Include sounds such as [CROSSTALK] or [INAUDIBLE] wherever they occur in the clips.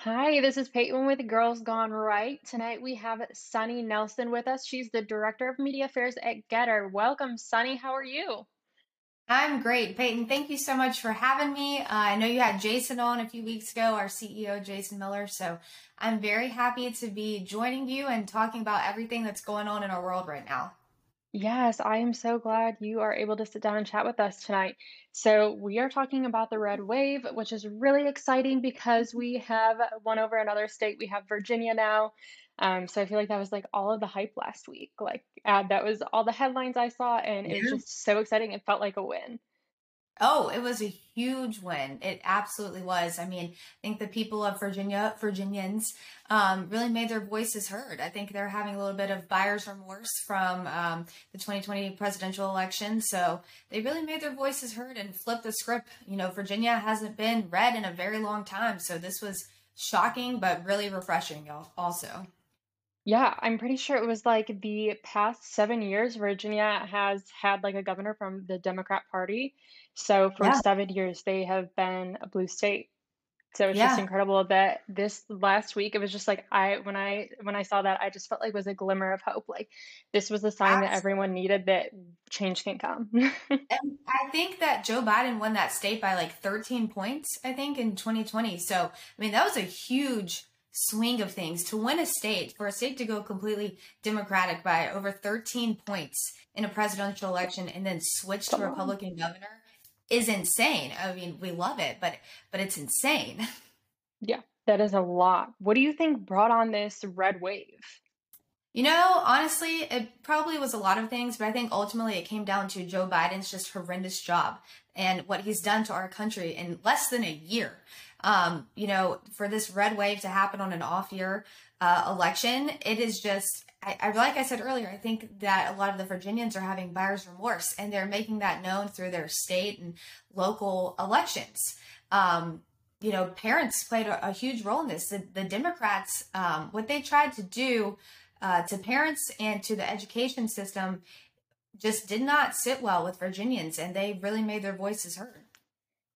Hi, this is Peyton with Girls Gone Right. Tonight we have Sonny Nelson with us. She's the Director of Media Affairs at GETTR. Welcome, Sonny. How are you? I'm great, Peyton. Thank you so much for having me. Uh, I know you had Jason on a few weeks ago, our CEO, Jason Miller. So I'm very happy to be joining you and talking about everything that's going on in our world right now. Yes, I am so glad you are able to sit down and chat with us tonight. So, we are talking about the red wave, which is really exciting because we have one over another state. We have Virginia now. Um, so I feel like that was like all of the hype last week. Like, uh, that was all the headlines I saw, and it's Yeah. just so exciting. It felt like a win. Oh, it was a huge win. It absolutely was. I mean, I think the people of Virginia, Virginians, um, really made their voices heard. I think they're having a little bit of buyer's remorse from um, the 2020 presidential election. So they really made their voices heard and flipped the script. You know, Virginia hasn't been red in a very long time. So this was shocking, but really refreshing, y'all, also. Yeah, I'm pretty sure it was like the past seven years, Virginia has had like a governor from the Democrat Party. So for Yeah. seven years, they have been a blue state. So it's just incredible that this last week, it was just like I when I when I saw that, I just felt like it was a glimmer of hope. Like this was a sign that everyone needed that change can come. [LAUGHS] And I think that Joe Biden won that state by like 13 points, I think, in 2020. So, I mean, that was a huge swing of things to win a state, for a state to go completely Democratic by over 13 points in a presidential election and then switch to Republican governor is insane. I mean, we love it, but but it's insane. [LAUGHS] Yeah, that is a lot. What do you think brought on this red wave? You know, honestly, it probably was a lot of things, but I think ultimately it came down to Joe Biden's just horrendous job and what he's done to our country in less than a year. Um, you know, for this red wave to happen on an off year uh, election, it is just, I, I like I said earlier, I think that a lot of the Virginians are having buyer's remorse and they're making that known through their state and local elections. Um, you know, parents played a, a huge role in this. The, the Democrats, um, what they tried to do uh, to parents and to the education system just did not sit well with Virginians, and they really made their voices heard.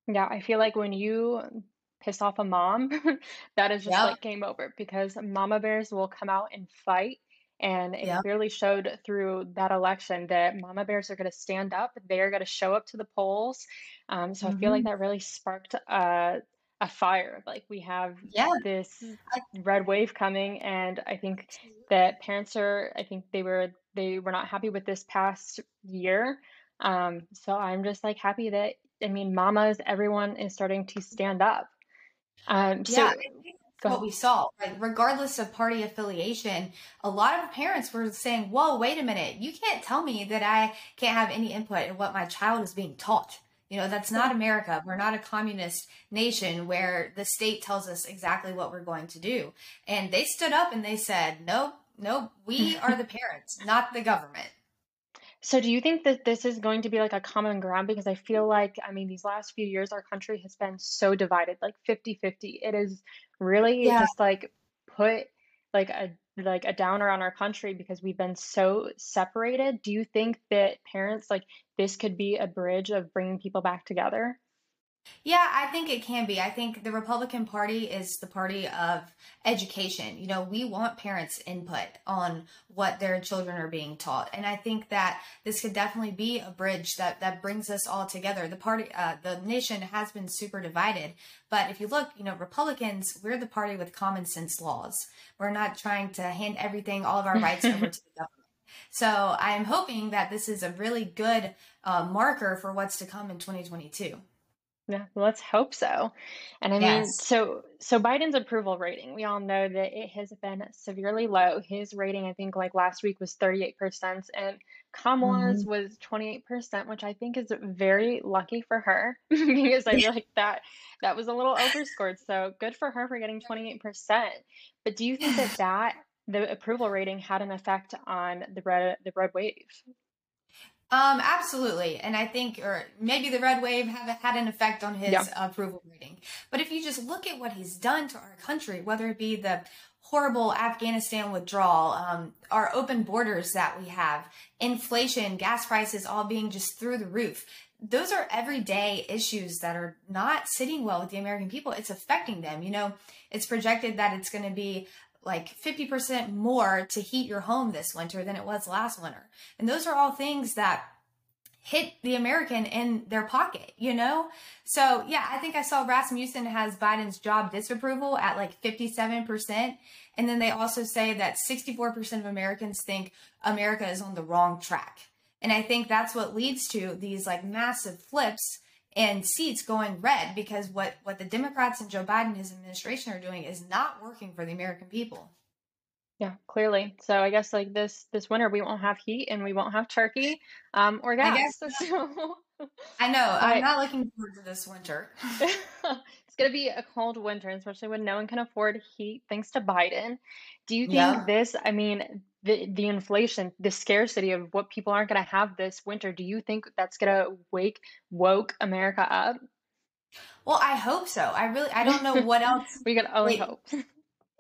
Yeah, I feel like when you piss off a mom, [LAUGHS] that is just Yep. like game over because mama bears will come out and fight. And it Yep. clearly showed through that election that mama bears are going to stand up. They are going to show up to the polls. Um, so I feel like hmm that really sparked a, a fire. Like we have Yeah. this red wave coming, and I think that parents are, I think they were they were not happy with this past year. Um, so I'm just like happy that I mean, mamas, everyone is starting to stand up. Um, yeah, so I think that's go what we saw. Like, regardless of party affiliation, a lot of parents were saying, "Whoa, wait a minute! You can't tell me that I can't have any input in what my child is being taught." You know, that's not America. We're not a communist nation where the state tells us exactly what we're going to do. And they stood up and they said, "Nope, nope. We are the parents, not the government." So do you think that this is going to be like a common ground? Because I feel like, I mean, these last few years, our country has been so divided, like fifty-fifty. It is really Yeah. just like put like a like a downer on our country because we've been so separated. Do you think that parents like this could be a bridge of bringing people back together? Yeah, I think it can be. I think the Republican Party is the party of education. You know, we want parents' input on what their children are being taught, and I think that this could definitely be a bridge that that brings us all together. The party, uh, the nation has been super divided, but if you look, you know, Republicans, we're the party with common sense laws. We're not trying to hand everything, all of our rights over to [LAUGHS] the government. So I am hoping that this is a really good uh, marker for what's to come in 2022. Yeah, let's hope so. And I mean, Yes. so so Biden's approval rating, we all know that it has been severely low. His rating, I think, like last week was 38%, and Kamala's Mhm. was 28%, which I think is very lucky for her [LAUGHS] because I [LAUGHS] feel like that that was a little overscored. So good for her for getting 28%. But do you think that [SIGHS] that the approval rating had an effect on the red the red wave? Um, absolutely. And I think, or maybe the red wave have had an effect on Yeah. his approval rating. But if you just look at what he's done to our country, whether it be the horrible Afghanistan withdrawal, um, our open borders that we have, inflation, gas prices all being just through the roof, those are everyday issues that are not sitting well with the American people. It's affecting them. You know, it's projected that it's going to be like 50% more to heat your home this winter than it was last winter. And those are all things that hit the American in their pocket, you know? So, yeah, I think I saw Rasmussen has Biden's job disapproval at like 57%. And then they also say that 64% of Americans think America is on the wrong track. And I think that's what leads to these like massive flips and seats going red because what, what the Democrats and Joe Biden and his administration are doing is not working for the American people. Yeah, clearly. So I guess like this this winter we won't have heat and we won't have turkey um, or I guess [LAUGHS] So I know. I'm not looking forward to this winter. [LAUGHS] it's gonna be a cold winter, especially when no one can afford heat thanks to Biden. Do you think Yeah. this, I mean, the the inflation, the scarcity of what people aren't gonna have this winter, do you think that's gonna wake woke America up? Well, I hope so. I really, I don't know what else. [LAUGHS] We can only hope.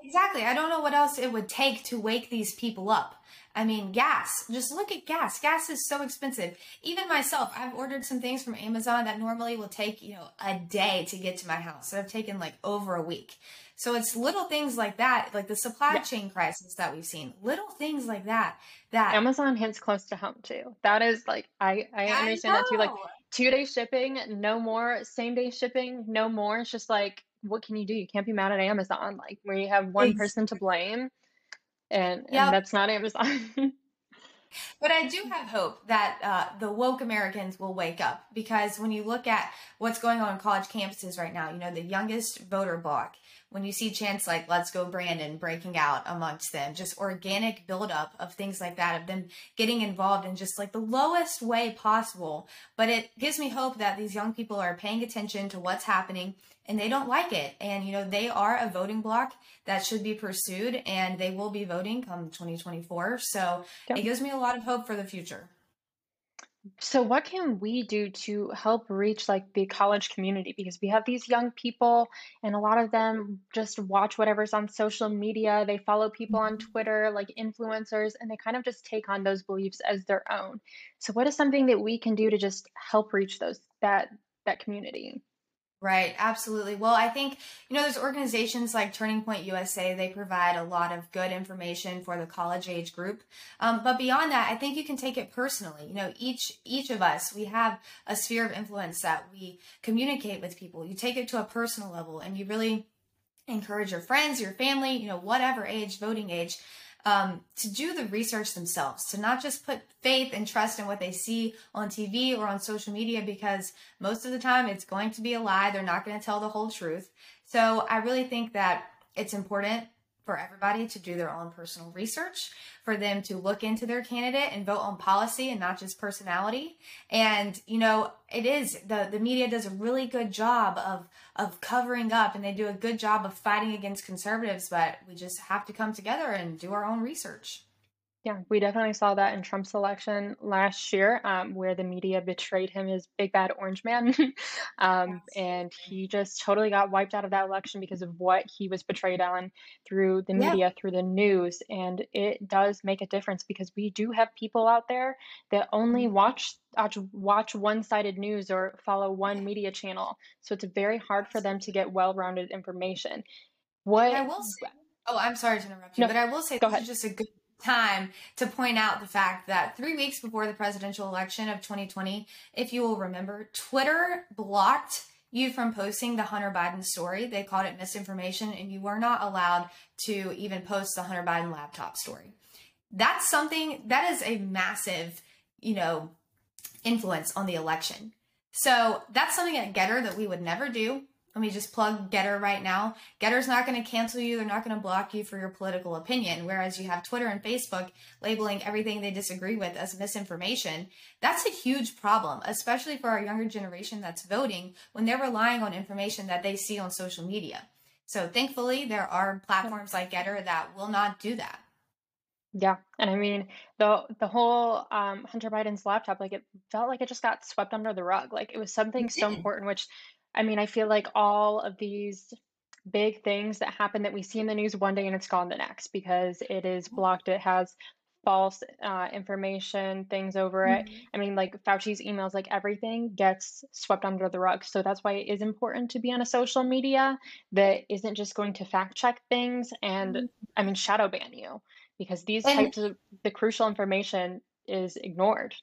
Exactly. I don't know what else it would take to wake these people up. I mean, gas. Just look at gas. Gas is so expensive. Even myself, I've ordered some things from Amazon that normally will take, you know, a day to get to my house. So I've taken like over a week. So it's little things like that, like the supply Yeah. chain crisis that we've seen. Little things like that, that Amazon hits close to home too. That is like I I I understand that too. Like two day shipping, no more. Same day shipping, no more. It's just like what can you do? You can't be mad at Amazon. Like where you have one person to blame, and and that's not Amazon. [LAUGHS] But I do have hope that uh, the woke Americans will wake up because when you look at what's going on in college campuses right now, you know, the youngest voter block, when you see chants like Let's Go Brandon breaking out amongst them, just organic buildup of things like that, of them getting involved in just like the lowest way possible. But it gives me hope that these young people are paying attention to what's happening and they don't like it. And, you know, they are a voting block that should be pursued and they will be voting come 2024. So, Yeah. it gives me a lot of hope for the future. So what can we do to help reach like the college community? Because we have these young people and a lot of them just watch whatever's on social media. They follow people on Mhm. Twitter, like influencers, and they kind of just take on those beliefs as their own. So what is something that we can do to just help reach those that that community? Right, absolutely. Well, I think, you know, there's organizations like Turning Point USA, they provide a lot of good information for the college age group. Um, but beyond that, I think you can take it personally. You know, each each of us, we have a sphere of influence that we communicate with people. You take it to a personal level and you really encourage your friends, your family, you know, whatever age, voting age, um, to do the research themselves, to not just put faith and trust in what they see on TV or on social media, because most of the time it's going to be a lie. They're not going to tell the whole truth. So I really think that it's important for everybody to do their own personal research, for them to look into their candidate and vote on policy and not just personality. And you know, it is the the media does a really good job of of covering up and they do a good job of fighting against conservatives, but we just have to come together and do our own research. Yeah, we definitely saw that in Trump's election last year, um, where the media betrayed him as big bad orange man. [LAUGHS] um, and he just totally got wiped out of that election because of what he was betrayed on through the Yeah. media, through the news. And it does make a difference because we do have people out there that only Mhm. watch watch, one-sided news or follow one media channel. So it's very hard for them to get well-rounded information. And I What, will say, oh, I'm sorry to interrupt you, no, but I will say this ahead. is just a good time to point out the fact that three weeks before the presidential election of 2020, if you will remember, Twitter blocked you from posting the Hunter Biden story. They called it misinformation, and you were not allowed to even post the Hunter Biden laptop story. That's something that is a massive, you know, influence on the election. So that's something at GETTR that we would never do. Let me just plug GETTR right now. GETTR's not going to cancel you. They're not going to block you for your political opinion. Whereas you have Twitter and Facebook labeling everything they disagree with as misinformation. That's a huge problem, especially for our younger generation that's voting when they're relying on information that they see on social media. So thankfully, there are platforms like GETTR that will not do that. Yeah, and I mean the the whole um, Hunter Biden's laptop, like it felt like it just got swept under the rug. Like it was something so important, which I mean, I feel like all of these big things that happen that we see in the news one day and it's gone the next because it is blocked. It has false uh, information, things over it. Mhm. I mean, like Fauci's emails, like everything gets swept under the rug. So that's why it is important to be on a social media that isn't just going to fact check things and, I mean, shadow ban you because these And types of the crucial information is ignored.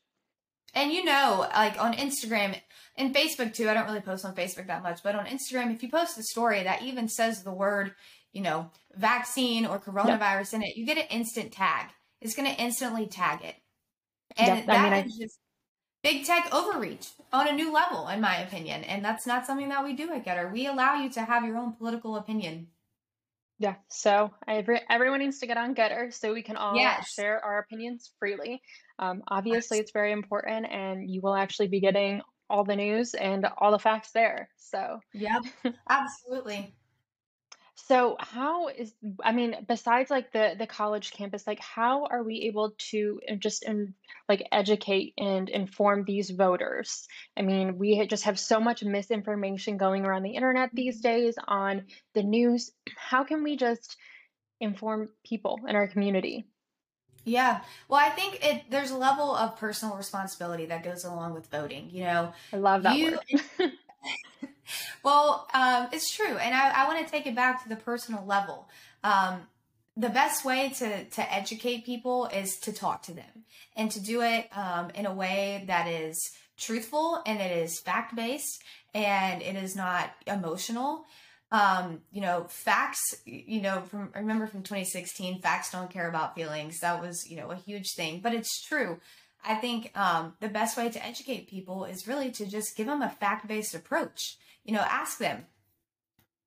And you know, like on Instagram and Facebook too, I don't really post on Facebook that much, but on Instagram, if you post a story that even says the word, you know, vaccine or Yep. coronavirus in it, you get an instant tag. It's going to instantly tag it. Yep. And I mean, that I just big tech overreach on a new level, in my opinion. And that's not something that we do at GETTR. We allow you to have your own political opinion. Yeah, so every, everyone needs to get on GETTR so we can all Yes. share our opinions freely. Um, obviously, it's very important, and you will actually be getting all the news and all the facts there. So, Yep, [LAUGHS] absolutely. so how is, I mean, besides like the the college campus, like how are we able to uh, just um, like educate and inform these voters? I mean, we just have so much misinformation going around the internet these days on the news. How can we just inform people in our community. Yeah. Well, I think it there's a level of personal responsibility that goes along with voting. You know, I love that you word. [LAUGHS] well, um, it's true, and I, I want to take it back to the personal level. Um, the best way to to educate people is to talk to them and to do it um, in a way that is truthful and it is fact based and it is not emotional. Um, you know, facts. You know, from I remember from 2016, facts don't care about feelings. That was you know a huge thing, but it's true. I think um, the best way to educate people is really to just give them a fact based approach. You know, ask them,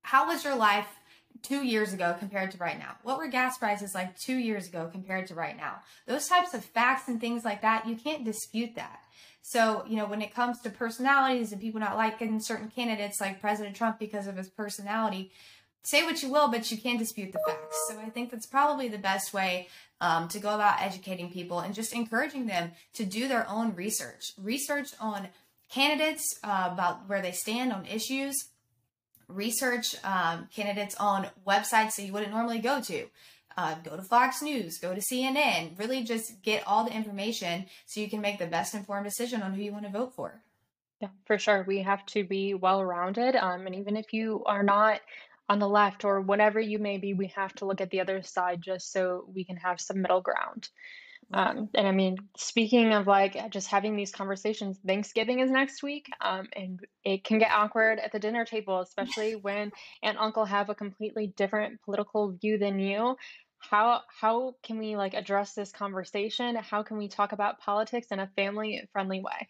how was your life two years ago compared to right now? What were gas prices like two years ago compared to right now? Those types of facts and things like that, you can't dispute that. So, you know, when it comes to personalities and people not liking certain candidates like President Trump because of his personality, say what you will, but you can't dispute the facts. So I think that's probably the best way um, to go about educating people and just encouraging them to do their own research. Research on candidates, uh, about where they stand on issues, research um, candidates on websites that you wouldn't normally go to. Uh, go to Fox News, go to CNN, really just get all the information so you can make the best informed decision on who you want to vote for. Yeah, for sure. We have to be well rounded. Um, and even if you are not on the left or whatever you may be, we have to look at the other side just so we can have some middle ground. Um, and I mean, speaking of like just having these conversations, Thanksgiving is next week, um, and it can get awkward at the dinner table, especially [LAUGHS] when aunt and uncle have a completely different political view than you. How how can we like address this conversation? How can we talk about politics in a family friendly way?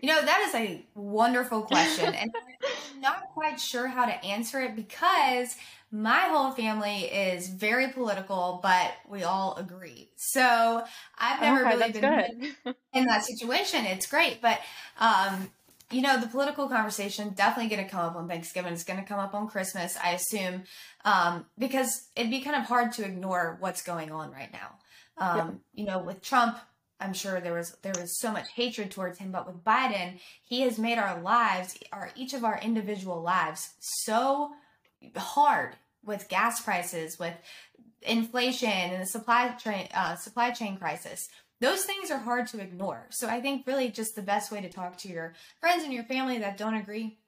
You know, that is a wonderful question. And [LAUGHS] I'm not quite sure how to answer it because my whole family is very political, but we all agree. So I've never Okay, really been good. in that situation. It's great. But, um, you know, the political conversation definitely going to come up on Thanksgiving. It's going to come up on Christmas, I assume, um, because it'd be kind of hard to ignore what's going on right now. Um, you know, with Trump, I'm sure there was there was so much hatred towards him, but with Biden, he has made our lives, our each of our individual lives, so hard with gas prices, with inflation and the supply chain uh, supply chain crisis. Those things are hard to ignore. So I think really just the best way to talk to your friends and your family that don't agree,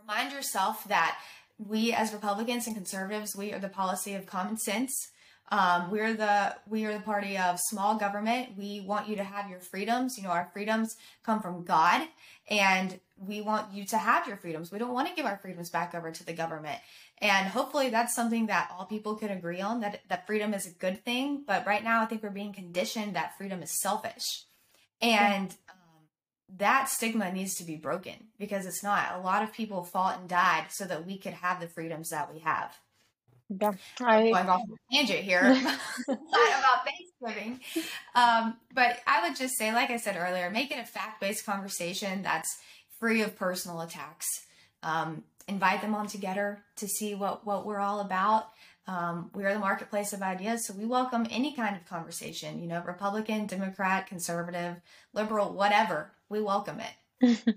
remind yourself that we as Republicans and conservatives, we are the policy of common sense. Um, we're the we are the party of small government. We want you to have your freedoms. You know, our freedoms come from God, and we want you to have your freedoms. We don't want to give our freedoms back over to the government. And hopefully, that's something that all people can agree on. That that freedom is a good thing. But right now, I think we're being conditioned that freedom is selfish, and um, that stigma needs to be broken because it's not. A lot of people fought and died so that we could have the freedoms that we have Yeah, I going off on a tangent here [LAUGHS] [LAUGHS] about Thanksgiving. Um, but I would just say, like I said earlier, make it a fact based conversation that's free of personal attacks. Um, invite them on together to see what, what we're all about. Um, we are the marketplace of ideas, so we welcome any kind of conversation, you know, Republican, Democrat, conservative, liberal, whatever. We welcome it. [LAUGHS]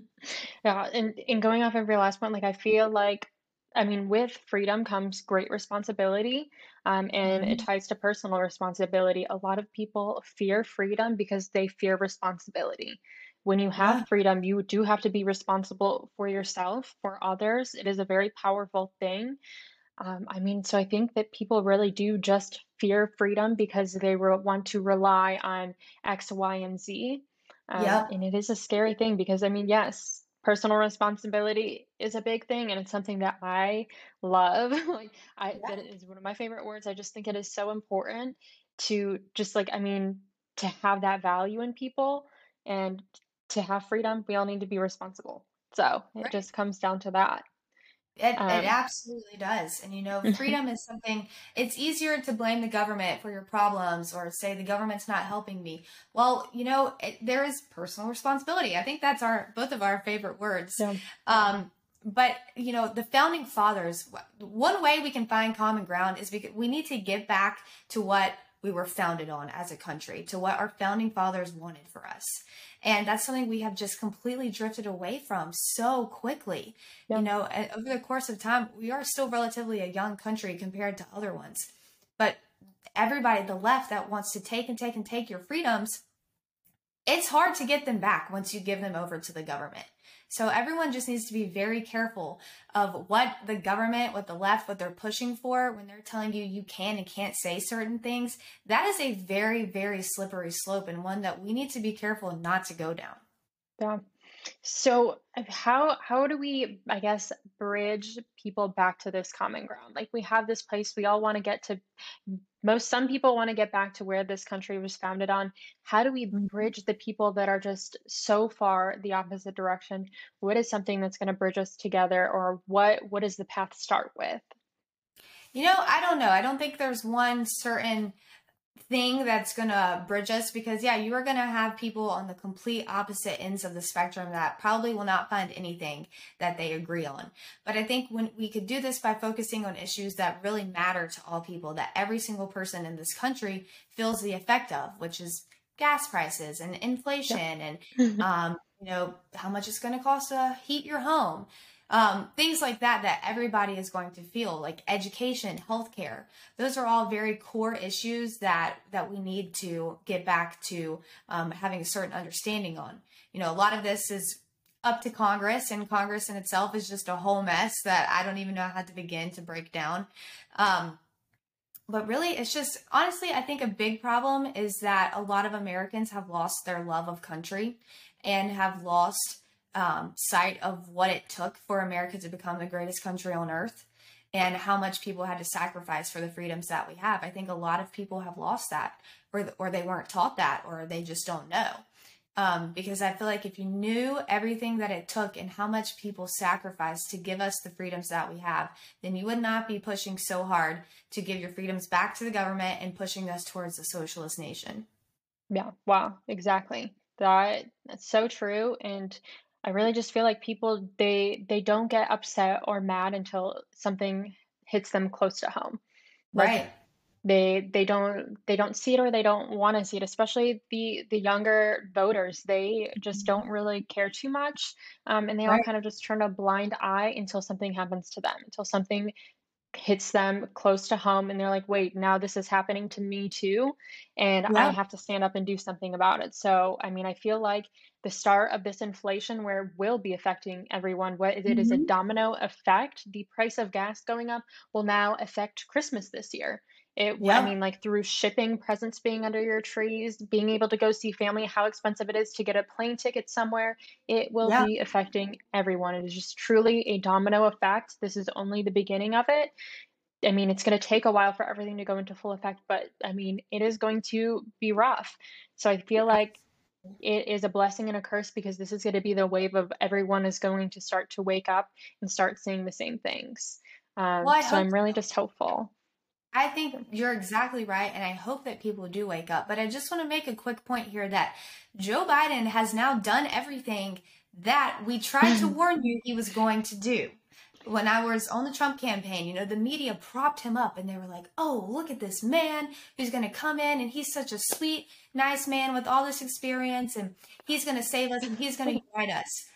Yeah, and and going off of your last point, like I feel like I mean, with freedom comes great responsibility, um, and it Mhm. ties to personal responsibility. A lot of people fear freedom because they fear responsibility. When you have Yeah. freedom, you do have to be responsible for yourself, for others. It is a very powerful thing. Um, I mean, so I think that people really do just fear freedom because they re- want to rely on X, Y, and Z. Um, Yep. and it is a scary thing because, I mean, yes, personal responsibility is a big thing, and it's something that I love. [LAUGHS] like, I that Yeah. is one of my favorite words. I just think it is so important to just like, I mean, to have that value in people and to have freedom. We all need to be responsible. So it Right. just comes down to that. It, it Um, absolutely does. And you know, [LAUGHS] freedom is something, it's easier to blame the government for your problems or say the government's not helping me. Well, you know, it, there is personal responsibility. I think that's our, both of our favorite words. yeah. Um, but you know, the founding fathers, one way we can find common ground is because we need to give back to what we were founded on as a country, to what our founding fathers wanted for us. And that's something we have just completely drifted away from so quickly. You know, and over the course of time, we are still relatively a young country compared to other ones. But everybody, the left that wants to take and take and take your freedoms, it's hard to get them back once you give them over to the government. So everyone just needs to be very careful of what the government, what the left, what they're pushing for when they're telling you you can and can't say certain things. That is a very, very slippery slope and one that we need to be careful not to go down. Yeah. So uh, how how do we, I guess, bridge people back to this common ground? Like we have this place we all want to get to most some people want to get back to where this country was founded on. How do we Mhm. bridge the people that are just so far the opposite direction? What is something that's going to bridge us together or what what does the path start with? You know, I don't know. I don't think there's one certain thing that's gonna bridge us because yeah, you are gonna have people on the complete opposite ends of the spectrum that probably will not find anything that they agree on. But I think when we could do this by focusing on issues that really matter to all people, that every single person in this country feels the effect of, which is gas prices and Yeah. inflation and [LAUGHS] um, you know, how much it's gonna cost to heat your home. Um, things like that that everybody is going to feel like education healthcare those are all very core issues that that we need to get back to um, having a certain understanding on. You know a lot of this is up to congress and congress in itself is just a whole mess that i don't even know how to begin to break down. Um, but really it's just honestly i think a big problem is that a lot of americans have lost their love of country and have lost um, sight of what it took for america to become the greatest country on earth and how much people had to sacrifice for the freedoms that we have. I think a lot of people have lost that, or or they weren't taught that, or they just don't know. Um, because I feel like if you knew everything that it took and how much people sacrificed to give us the freedoms that we have, then you would not be pushing so hard to give your freedoms back to the government and pushing us towards a socialist nation. Yeah, wow, exactly. That that's so true, and I really just feel like people they they don't get upset or mad until something hits them close to home. Like Right. they they don't they don't see it or they don't want to see it, especially the the younger voters. They just don't Mhm. really care too much, um, and they all kind of just turn a blind eye until something happens to them, until something hits them close to home and they're like, "Wait, now this is happening to me too, and I have to stand up and do something about it." So, I mean, I feel like the start of this inflation where it will be affecting everyone, what it is a hmm domino effect. The price of gas going up will now affect Christmas this year. It, w- I mean, like through shipping, presents being under your trees, being able to go see family, how expensive it is to get a plane ticket somewhere, it will Yeah. be affecting everyone. It is just truly a domino effect. This is only the beginning of it. I mean, it's going to take a while for everything to go into full effect, but I mean, it is going to be rough. So I feel like it is a blessing and a curse because this is going to be the wave of everyone is going to start to wake up and start seeing the same things. Um, I so I'm really just hopeful. I think you're exactly right, and I hope that people do wake up. But I just want to make a quick point here that Joe Biden has now done everything that we tried to hmm. warn you he was going to do. When I was on the Trump campaign, you know, the media propped him up and they were like, oh, look at this man who's going to come in and he's such a sweet, nice man with all this experience and he's going to save us and he's going to unite us.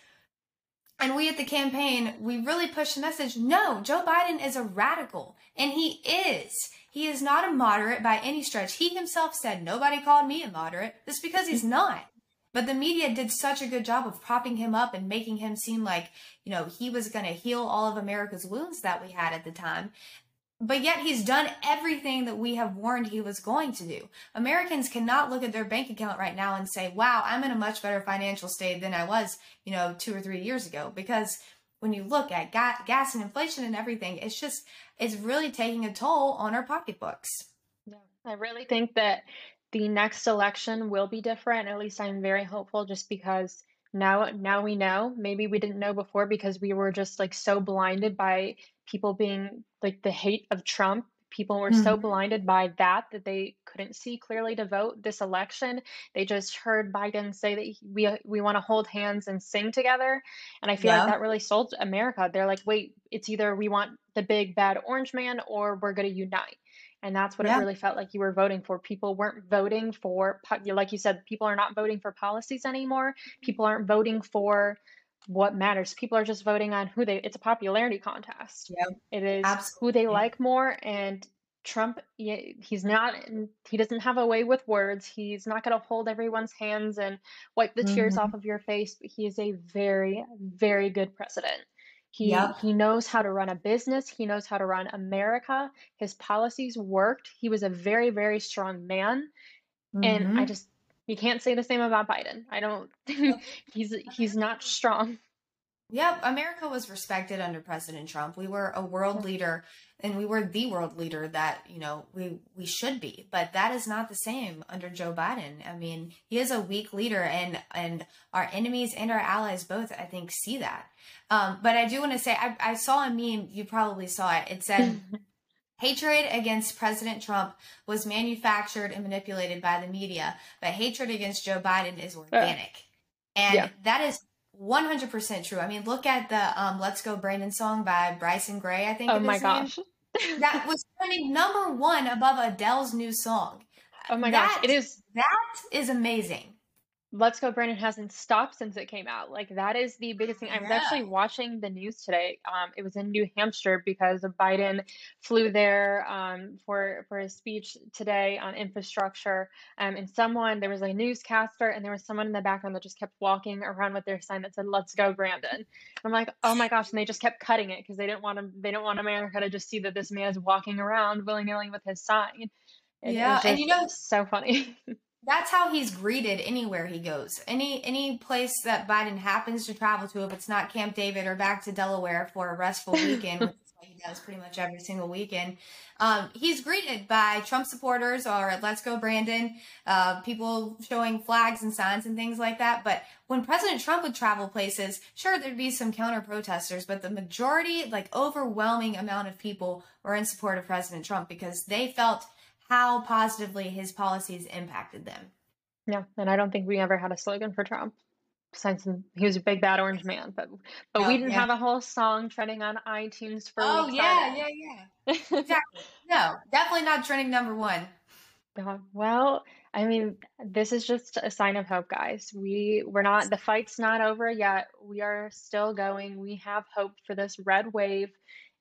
And we at the campaign, we really pushed the message no, Joe Biden is a radical. And he is. He is not a moderate by any stretch. He himself said, nobody called me a moderate. Just because he's not. But the media did such a good job of propping him up and making him seem like, you know, he was going to heal all of America's wounds that we had at the time. But yet he's done everything that we have warned he was going to do. Americans cannot look at their bank account right now and say, wow, I'm in a much better financial state than I was, you know, two or three years ago. Because when you look at ga- gas and inflation and everything, it's just, it's really taking a toll on our pocketbooks. Yeah, I really think that the next election will be different. At least I'm very hopeful just because now now we know. Maybe we didn't know before because we were just like so blinded by people being like the hate of Trump. People were so Mhm. blinded by that that they couldn't see clearly to vote this election. They just heard Biden say that he- we we want to hold hands and sing together, and I feel like that really sold America. They're like, wait, it's either we want the big bad orange man or we're going to unite. And that's what it really felt like you were voting for. People weren't voting for, like you said, people are not voting for policies anymore. People aren't voting for what matters. People are just voting on who they, it's a popularity contest. Yeah. It is who they like more. And Trump, he's not, he doesn't have a way with words. He's not going to hold everyone's hands and wipe the tears Mhm. off of your face, but he is a very, very good president. He Yep. he knows how to run a business. He knows how to run America. His policies worked. He was a very, very strong man. And I Mhm. just you can't say the same about Biden. I don't [LAUGHS] he's he's not strong. Yep, America was respected under President Trump. We were a world leader and we were the world leader that, you know, we we should be. But that is not the same under Joe Biden. I mean, he is a weak leader and and our enemies and our allies both I think see that. Um, but I do want to say I, I saw a meme, you probably saw it. It said [LAUGHS] Hatred against President Trump was manufactured and manipulated by the media, but hatred against Joe Biden is organic. And Yeah. that is 100% true. I mean, look at the um, Let's Go Brandon song by Bryson Gray, I think Oh my name. gosh. That [LAUGHS] was trending number one above Adele's new song. Oh my gosh. It is That is amazing. Let's Go Brandon hasn't stopped since it came out. Like that is the biggest thing. I was Yeah. actually watching the news today. Um, it was in New Hampshire because Biden flew there um, for for his speech today on infrastructure. Um, and someone there was a newscaster and there was someone in the background that just kept walking around with their sign that said "Let's Go Brandon." And I'm like, oh my gosh! And they just kept cutting it because they didn't want to. They don't want America to just see that this man is walking around willy nilly with his sign. It- it Yeah, was and you know- so funny. [LAUGHS] That's how he's greeted anywhere he goes. Any any place that Biden happens to travel to, if it's not Camp David or back to Delaware for a restful [LAUGHS] weekend, which is what he does pretty much every single weekend, um, he's greeted by Trump supporters or Let's Go Brandon, uh, people showing flags and signs and things like that. But when President Trump would travel places, sure there'd be some counter protesters, but the majority, like overwhelming amount of people, were in support of President Trump because they felt how positively his policies impacted them. Yeah, and I don't think we ever had a slogan for Trump. Him- he was a big bad orange man, but but Oh, we didn't yeah. have a whole song trending on iTunes for Oh yeah, on yeah, yeah. [LAUGHS] Exactly. No, definitely not trending number one. Uh, well, I mean, this is just a sign of hope, guys. We we're not the fight's not over yet. We are still going. We have hope for this red wave.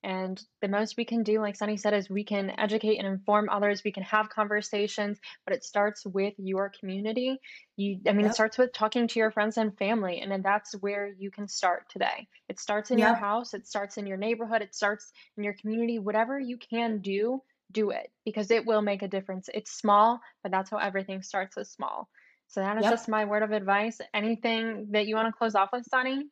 And the most we can do, like Sonny said, is we can educate and inform others. We can have conversations, but it starts with your community. You, I mean, Yep. it starts with talking to your friends and family, and then that's where you can start today. It starts in your house, it starts in your neighborhood, it starts in your community. Whatever you can do, do it because it will make a difference. It's small, but that's how everything starts with small. So that is Yep. just my word of advice. Anything that you want to close off with, Sonny?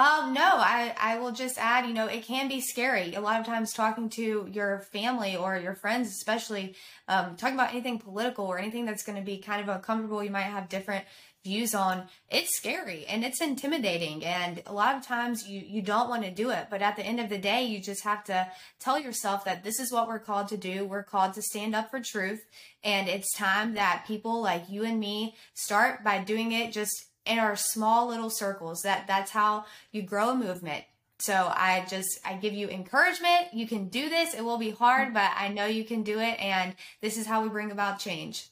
Um, no, I, I will just add, you know, it can be scary. A lot of times talking to your family or your friends, especially, um, talking about anything political or anything that's going to be kind of uncomfortable, you might have different views on, it's scary and it's intimidating. And a lot of times you, you don't want to do it. But at the end of the day, you just have to tell yourself that this is what we're called to do. We're called to stand up for truth. And it's time that people like you and me start by doing it just in our small little circles that that's how you grow a movement so i just i give you encouragement you can do this it will be hard mm-hmm. but i know you can do it and this is how we bring about change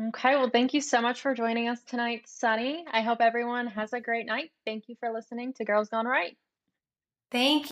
Okay, well, thank you so much for joining us tonight, Sonny. I hope everyone has a great night. Thank you for listening to Girls Gone Right. Thank